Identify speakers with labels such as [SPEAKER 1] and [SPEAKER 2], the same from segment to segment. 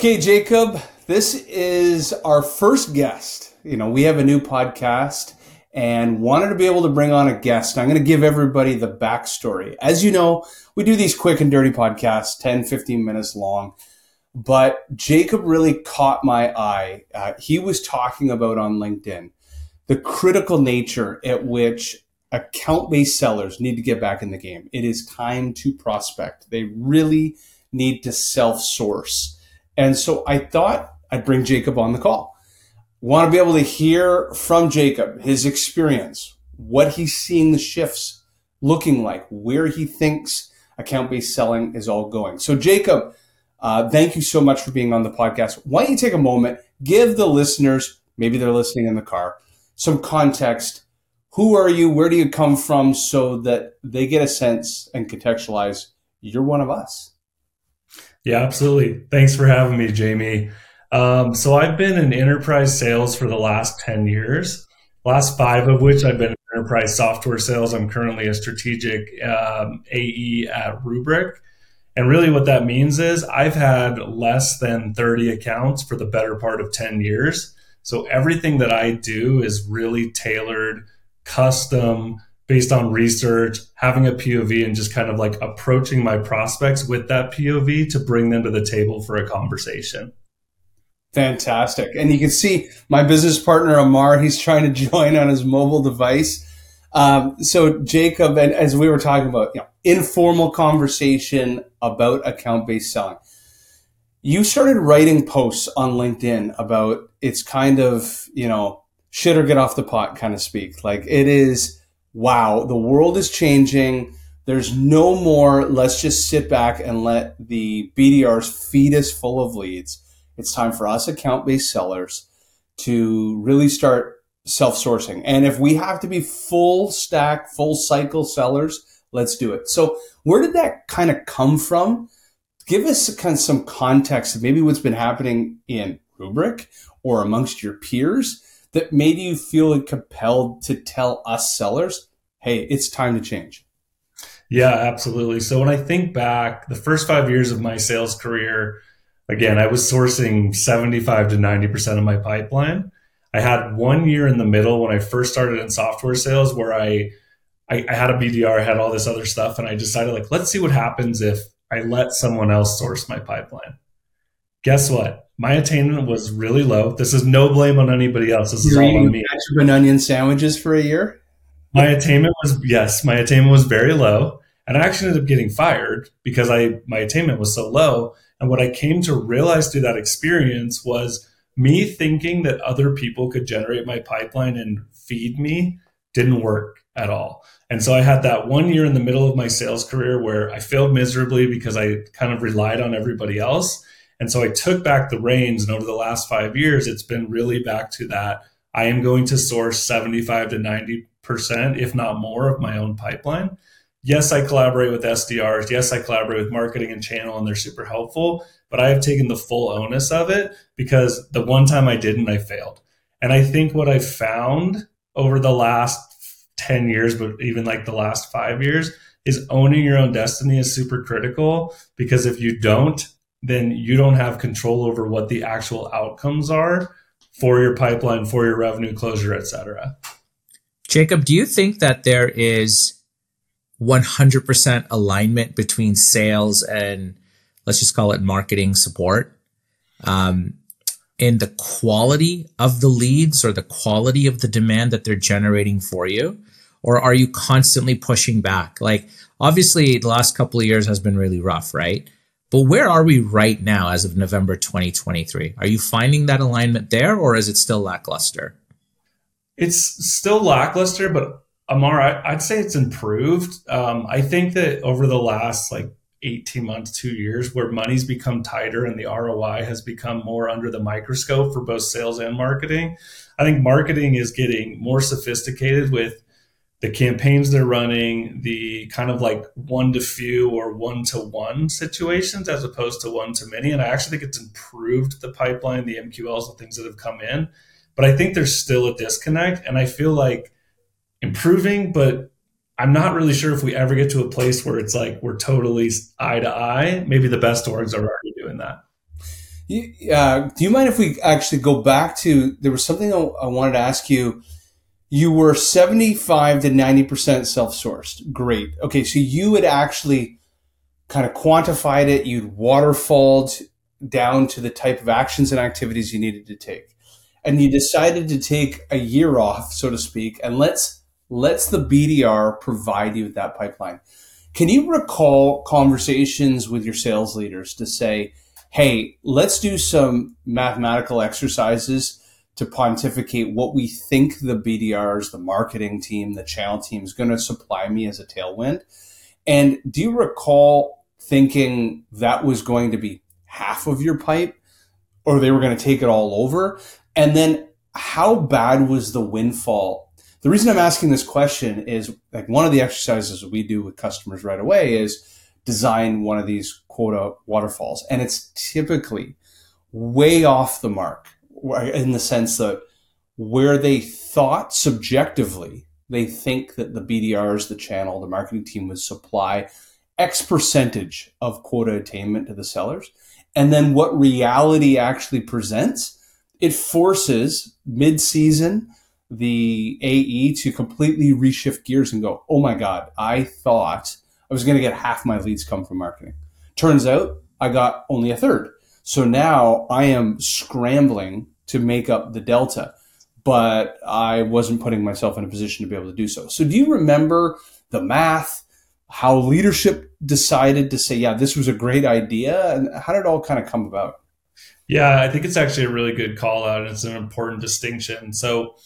[SPEAKER 1] Okay, Jacob, this is our first guest. You know, we have a new podcast and wanted to be able to bring on a guest. I'm going to give everybody the backstory. As you know, we do these quick and dirty podcasts, 10, 15 minutes long. But Jacob really caught my eye. Uh, he was talking about on LinkedIn the critical nature at which account based sellers need to get back in the game. It is time to prospect. They really need to self source. And so I thought I'd bring Jacob on the call. Want to be able to hear from Jacob, his experience, what he's seeing the shifts looking like, where he thinks account based selling is all going. So, Jacob, uh, thank you so much for being on the podcast. Why don't you take a moment, give the listeners, maybe they're listening in the car, some context. Who are you? Where do you come from? So that they get a sense and contextualize you're one of us.
[SPEAKER 2] Yeah, absolutely. Thanks for having me, Jamie. Um, so I've been in enterprise sales for the last 10 years, last five of which I've been in enterprise software sales. I'm currently a strategic um, AE at Rubrik. And really, what that means is I've had less than 30 accounts for the better part of 10 years. So everything that I do is really tailored, custom, based on research, having a POV, and just kind of like approaching my prospects with that POV to bring them to the table for a conversation.
[SPEAKER 1] Fantastic. And you can see my business partner, Amar, he's trying to join on his mobile device. Um, so, Jacob, and as we were talking about, you know, informal conversation about account based selling. You started writing posts on LinkedIn about it's kind of, you know, shit or get off the pot kind of speak. Like it is wow, the world is changing. There's no more, let's just sit back and let the BDRs feed us full of leads. It's time for us account based sellers to really start self sourcing. And if we have to be full stack, full cycle sellers, let's do it. So, where did that kind of come from? Give us kind of some context of maybe what's been happening in Rubrik or amongst your peers that made you feel compelled to tell us sellers, hey, it's time to change?
[SPEAKER 2] Yeah, absolutely. So when I think back, the first five years of my sales career, again, I was sourcing 75 to 90% of my pipeline. I had one year in the middle when I first started in software sales where I, I, I had a BDR, I had all this other stuff, and I decided, like, let's see what happens if I let someone else source my pipeline. Guess what? My attainment was really low. This is no blame on anybody else. This is all on me.
[SPEAKER 1] Ketchup and onion sandwiches for a year.
[SPEAKER 2] My attainment was yes, my attainment was very low, and I actually ended up getting fired because I my attainment was so low. And what I came to realize through that experience was me thinking that other people could generate my pipeline and feed me didn't work at all. And so I had that one year in the middle of my sales career where I failed miserably because I kind of relied on everybody else. And so I took back the reins. And over the last five years, it's been really back to that. I am going to source 75 to 90%, if not more, of my own pipeline. Yes, I collaborate with SDRs. Yes, I collaborate with marketing and channel, and they're super helpful. But I have taken the full onus of it because the one time I didn't, I failed. And I think what I found over the last 10 years, but even like the last five years, is owning your own destiny is super critical because if you don't, then you don't have control over what the actual outcomes are for your pipeline, for your revenue closure, et cetera.
[SPEAKER 3] Jacob, do you think that there is 100% alignment between sales and let's just call it marketing support um, in the quality of the leads or the quality of the demand that they're generating for you? Or are you constantly pushing back? Like, obviously, the last couple of years has been really rough, right? But where are we right now as of November 2023? Are you finding that alignment there or is it still lackluster?
[SPEAKER 2] It's still lackluster, but Amar, I, would say it's improved. Um, I think that over the last like 18 months, two years, where money's become tighter and the ROI has become more under the microscope for both sales and marketing, I think marketing is getting more sophisticated with the campaigns they're running, the kind of like one to few or one to one situations as opposed to one to many. And I actually think it's improved the pipeline, the MQLs, the things that have come in. But I think there's still a disconnect. And I feel like improving, but I'm not really sure if we ever get to a place where it's like we're totally eye to eye. Maybe the best orgs are already doing that.
[SPEAKER 1] Uh, do you mind if we actually go back to there was something I wanted to ask you? You were 75 to 90% self sourced. Great. Okay, so you had actually kind of quantified it, you'd waterfalled down to the type of actions and activities you needed to take. And you decided to take a year off, so to speak, and let's let's the BDR provide you with that pipeline. Can you recall conversations with your sales leaders to say, hey, let's do some mathematical exercises to pontificate what we think the BDRs, the marketing team, the channel team is going to supply me as a tailwind. And do you recall thinking that was going to be half of your pipe or they were going to take it all over? And then how bad was the windfall? The reason I'm asking this question is like one of the exercises we do with customers right away is design one of these quota waterfalls. And it's typically way off the mark in the sense that where they thought subjectively, they think that the BDRs, the channel, the marketing team would supply X percentage of quota attainment to the sellers. And then what reality actually presents, it forces mid season the AE to completely reshift gears and go, oh my God, I thought I was going to get half my leads come from marketing. Turns out I got only a third. So now I am scrambling to make up the delta, but I wasn't putting myself in a position to be able to do so. So do you remember the math, how leadership decided to say, yeah, this was a great idea? And how did it all kind of come about?
[SPEAKER 2] Yeah, I think it's actually a really good call out and it's an important distinction. So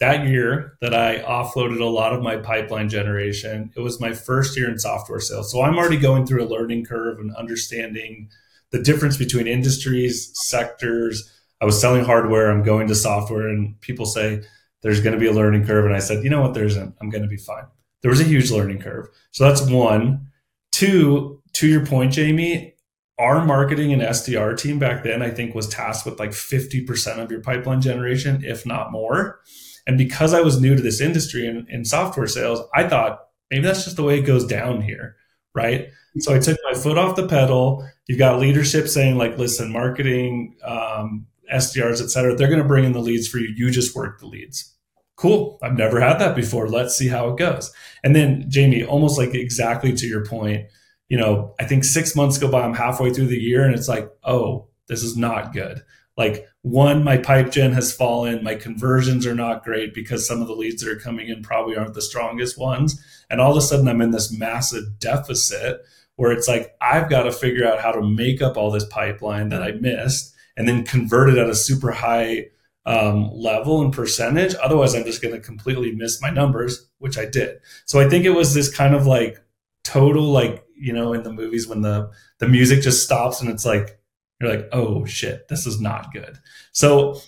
[SPEAKER 2] that year that I offloaded a lot of my pipeline generation, it was my first year in software sales. So I'm already going through a learning curve and understanding the difference between industries, sectors. I was selling hardware, I'm going to software, and people say there's going to be a learning curve. And I said, you know what, there isn't. I'm going to be fine. There was a huge learning curve. So that's one. Two, to your point, Jamie, our marketing and SDR team back then, I think, was tasked with like 50% of your pipeline generation, if not more. And because I was new to this industry in, in software sales, I thought maybe that's just the way it goes down here. Right. So I took my foot off the pedal. You've got leadership saying, like, listen, marketing, um, SDRs, et cetera, they're going to bring in the leads for you. You just work the leads. Cool. I've never had that before. Let's see how it goes. And then, Jamie, almost like exactly to your point, you know, I think six months go by, I'm halfway through the year, and it's like, oh, this is not good. Like, one, my pipe gen has fallen. My conversions are not great because some of the leads that are coming in probably aren't the strongest ones. And all of a sudden, I'm in this massive deficit where it's like, I've got to figure out how to make up all this pipeline that I missed and then convert it at a super high um, level and percentage. Otherwise, I'm just going to completely miss my numbers, which I did. So I think it was this kind of like total, like, you know, in the movies when the, the music just stops and it's like, you're like, oh shit, this is not good. So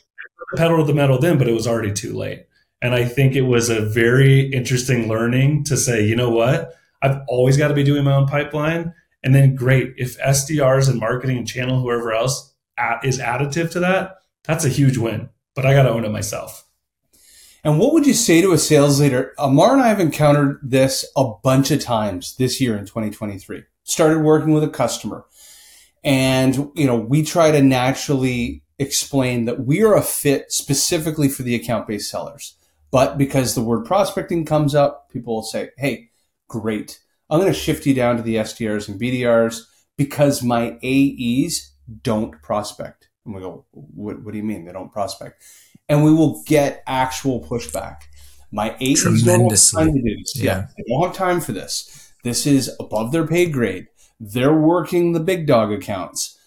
[SPEAKER 2] pedal to the metal then, but it was already too late. And I think it was a very interesting learning to say, you know what? I've always got to be doing my own pipeline. And then great, if SDRs and marketing and channel, whoever else at, is additive to that, that's a huge win. But I got to own it myself.
[SPEAKER 1] And what would you say to a sales leader? Uh, Amar and I have encountered this a bunch of times this year in 2023. Started working with a customer and, you know, we try to naturally explain that we are a fit specifically for the account based sellers. But because the word prospecting comes up, people will say, hey, great. I'm going to shift you down to the SDRs and BDRs because my AEs don't prospect. And we go, what, what do you mean they don't prospect? And we will get actual pushback. My AEs don't have time to do this. Yeah. yeah, they don't have time for this. This is above their pay grade. They're working the big dog accounts.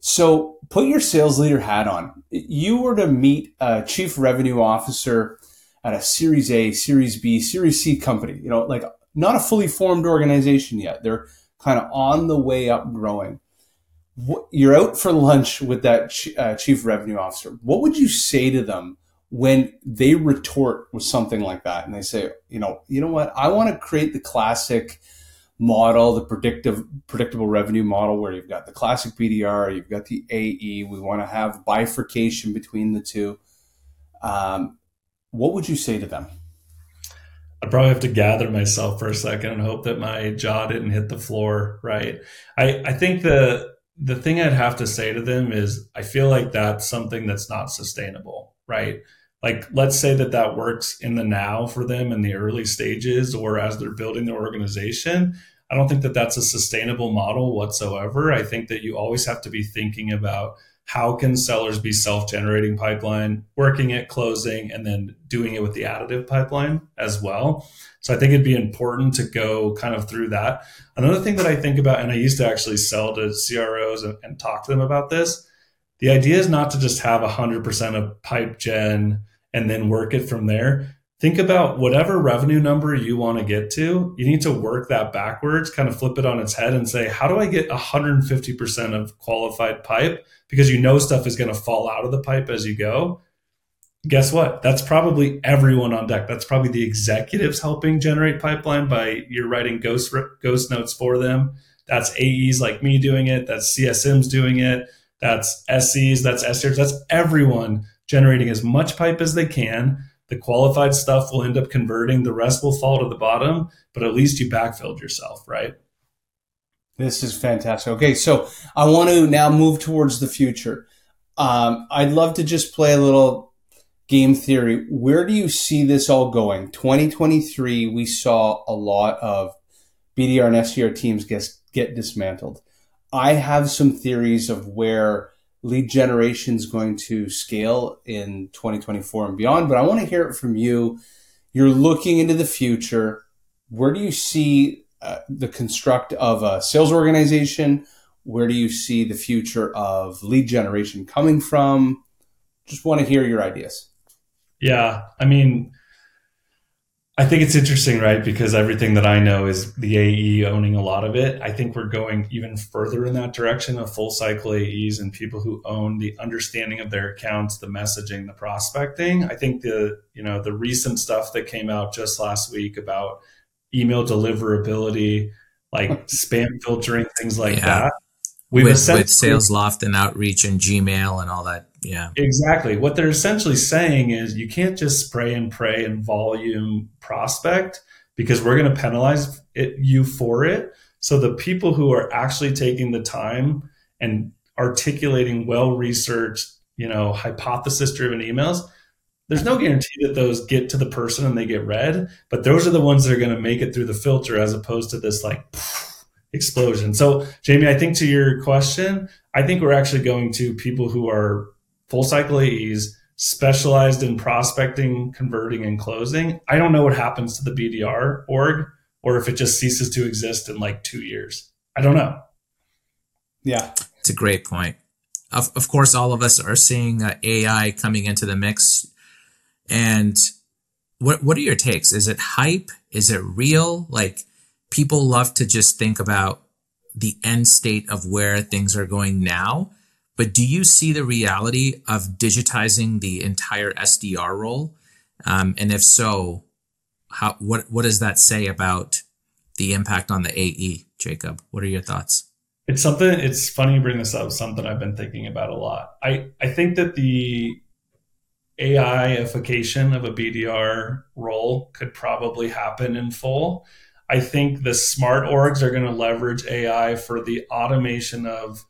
[SPEAKER 1] So put your sales leader hat on. You were to meet a chief revenue officer at a Series A, Series B, Series C company, you know, like not a fully formed organization yet. They're kind of on the way up growing. You're out for lunch with that uh, chief revenue officer. What would you say to them when they retort with something like that and they say, you know, you know what? I want to create the classic model, the predictive predictable revenue model, where you've got the classic BDR, you've got the AE. We want to have bifurcation between the two. Um, what would you say to them?
[SPEAKER 2] I probably have to gather myself for a second and hope that my jaw didn't hit the floor. Right. I, I think the the thing I'd have to say to them is I feel like that's something that's not sustainable, right? Like, let's say that that works in the now for them in the early stages or as they're building their organization. I don't think that that's a sustainable model whatsoever. I think that you always have to be thinking about how can sellers be self-generating pipeline, working it, closing, and then doing it with the additive pipeline as well. So I think it'd be important to go kind of through that. Another thing that I think about, and I used to actually sell to CROs and, and talk to them about this. The idea is not to just have 100% of pipe gen and then work it from there think about whatever revenue number you want to get to. You need to work that backwards, kind of flip it on its head and say, how do I get 150% of qualified pipe? Because you know stuff is going to fall out of the pipe as you go. Guess what? That's probably everyone on deck. That's probably the executives helping generate pipeline by you're writing ghost ghost notes for them. That's AEs like me doing it. That's CSMs doing it. That's SEs. That's SDRs. That's everyone generating as much pipe as they can the qualified stuff will end up converting. The rest will fall to the bottom, but at least you backfilled yourself, right?
[SPEAKER 1] This is fantastic. Okay, so I want to now move towards the future. Um, I'd love to just play a little game theory. Where do you see this all going? 2023, we saw a lot of BDR and SDR teams get, get dismantled. I have some theories of where lead generation is going to scale in 2024 and beyond. But I want to hear it from you. You're looking into the future. Where do you see uh, the construct of a sales organization? Where do you see the future of lead generation coming from? Just want to hear your ideas.
[SPEAKER 2] Yeah. I mean, I think it's interesting, right? Because everything that I know is the AE owning a lot of it. I think we're going even further in that direction of full cycle AEs and people who own the understanding of their accounts, the messaging, the prospecting. I think the, you know, the recent stuff that came out just last week about email deliverability, like spam filtering, things like yeah. that.
[SPEAKER 3] We've with, with Salesloft and Outreach and Gmail and all that yeah.
[SPEAKER 2] Exactly. What they're essentially saying is you can't just spray and pray and volume prospect because we're going to penalize it, you for it. So the people who are actually taking the time and articulating well researched, you know, hypothesis driven emails, there's no guarantee that those get to the person and they get read, but those are the ones that are going to make it through the filter as opposed to this like explosion. So, Jamie, I think to your question, I think we're actually going to people who are full cycle AEs specialized in prospecting, converting, and closing. I don't know what happens to the BDR org or if it just ceases to exist in like two years. I don't know.
[SPEAKER 1] Yeah.
[SPEAKER 3] It's a great point. Of, of course, all of us are seeing uh, AI coming into the mix. And what, what are your takes? Is it hype? Is it real? Like people love to just think about the end state of where things are going now but do you see the reality of digitizing the entire SDR role? Um, and if so, how what what does that say about the impact on the AE, Jacob? What are your thoughts?
[SPEAKER 2] It's something. It's funny you bring this up. Something I've been thinking about a lot. I I think that the AIification of a BDR role could probably happen in full. I think the smart orgs are going to leverage AI for the automation of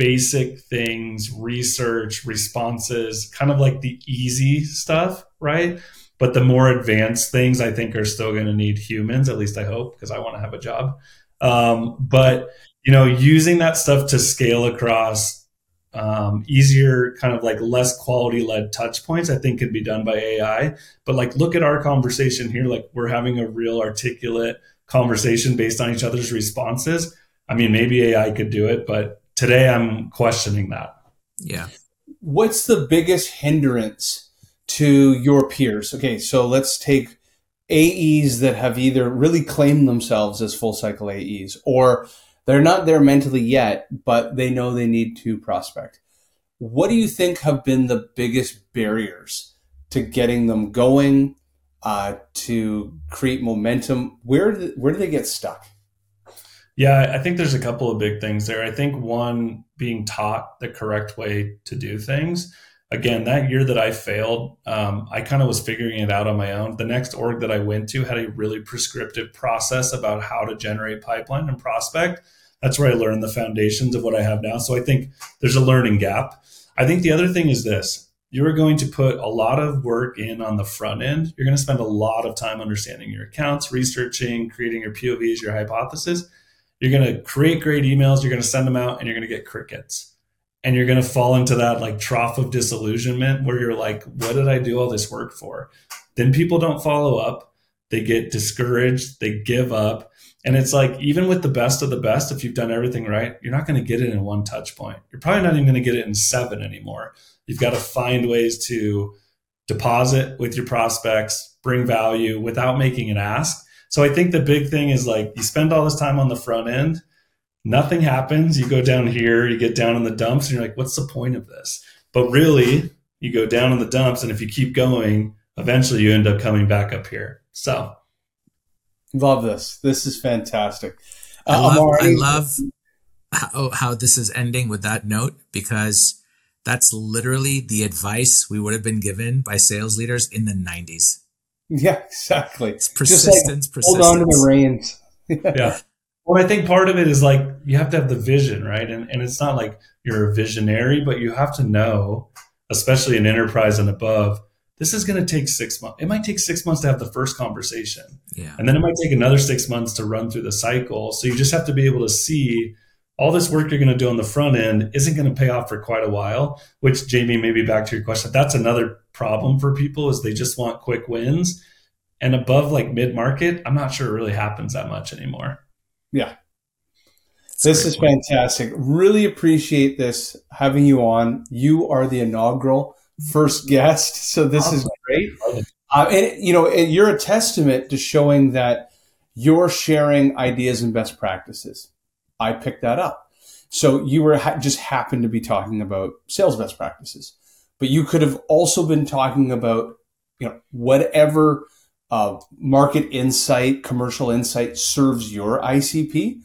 [SPEAKER 2] basic things, research, responses, kind of like the easy stuff, right? But the more advanced things, I think, are still going to need humans. At least I hope, because I want to have a job. Um, but you know, using that stuff to scale across um, easier, kind of like less quality led touch points, I think can be done by AI. But like, look at our conversation here. Like, we're having a real articulate conversation based on each other's responses. I mean, maybe AI could do it, but today I'm questioning that.
[SPEAKER 3] Yeah.
[SPEAKER 1] What's the biggest hindrance to your peers? Okay, so let's take AEs that have either really claimed themselves as full cycle AEs or they're not there mentally yet, but they know they need to prospect. What do you think have been the biggest barriers to getting them going, uh, to create momentum? Where do, where do they get stuck?
[SPEAKER 2] Yeah, I think there's a couple of big things there. I think one being taught the correct way to do things. Again, that year that I failed, um, I kind of was figuring it out on my own. The next org that I went to had a really prescriptive process about how to generate pipeline and prospect. That's where I learned the foundations of what I have now. So I think there's a learning gap. I think the other thing is this you are going to put a lot of work in on the front end. You're going to spend a lot of time understanding your accounts, researching, creating your POVs, your hypothesis. You're going to create great emails, you're going to send them out, and you're going to get crickets. And you're going to fall into that like trough of disillusionment where you're like, what did I do all this work for? Then people don't follow up. They get discouraged, they give up. And it's like, even with the best of the best, if you've done everything right, you're not going to get it in one touch point. You're probably not even going to get it in seven anymore You've got to find ways to deposit with your prospects, bring value without making an ask. So I think the big thing is like you spend all this time on the front end, nothing happens. You go down here, you get down in the dumps, and you're like, what's the point of this? But really, you go down in the dumps, and if you keep going, eventually you end up coming back up here. So
[SPEAKER 1] love this. This is fantastic.
[SPEAKER 3] Uh, I love, already- I love how, how this is ending with that note because that's literally the advice we would have been given by sales leaders in the 90s.
[SPEAKER 1] Yeah, exactly.
[SPEAKER 3] It's persistence, like, persistence.
[SPEAKER 1] Hold on to the reins.
[SPEAKER 2] yeah. Well, I think part of it is like you have to have the vision, right? And, and it's not like you're a visionary, but you have to know, especially in enterprise and above, this is going to take six months. It might take six months to have the first conversation.
[SPEAKER 3] Yeah.
[SPEAKER 2] And then it might take another six months to run through the cycle. So you just have to be able to see all this work you're going to do on the front end isn't going to pay off for quite a while which jamie maybe back to your question that's another problem for people is they just want quick wins. And above like mid market i'm not sure it really happens that much anymore.
[SPEAKER 1] Yeah. This is point. fantastic. Really appreciate this having you on. You are the inaugural first guest so this awesome. is great uh, and you know and you're a testament to showing that you're sharing ideas and best practices I picked that up. So you were ha- just happened to be talking about sales best practices, but you could have also been talking about you know whatever uh, market insight, commercial insight serves your ICP,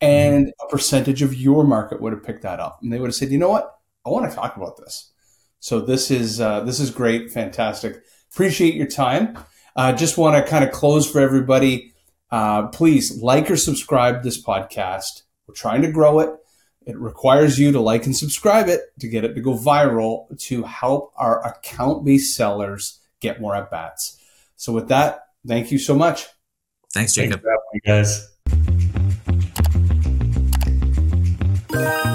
[SPEAKER 1] and a percentage of your market would have picked that up, and they would have said, you know what, I want to talk about this. So this is uh, this is great, fantastic. Appreciate your time. Uh, just want to kind of close for everybody. Uh, please like or subscribe this podcast. We're trying to grow it. It requires you to like and subscribe it to get it to go viral to help our account based sellers get more at bats. So, with that, thank you so much.
[SPEAKER 3] Thanks, Jacob.
[SPEAKER 2] Thanks for having me, guys.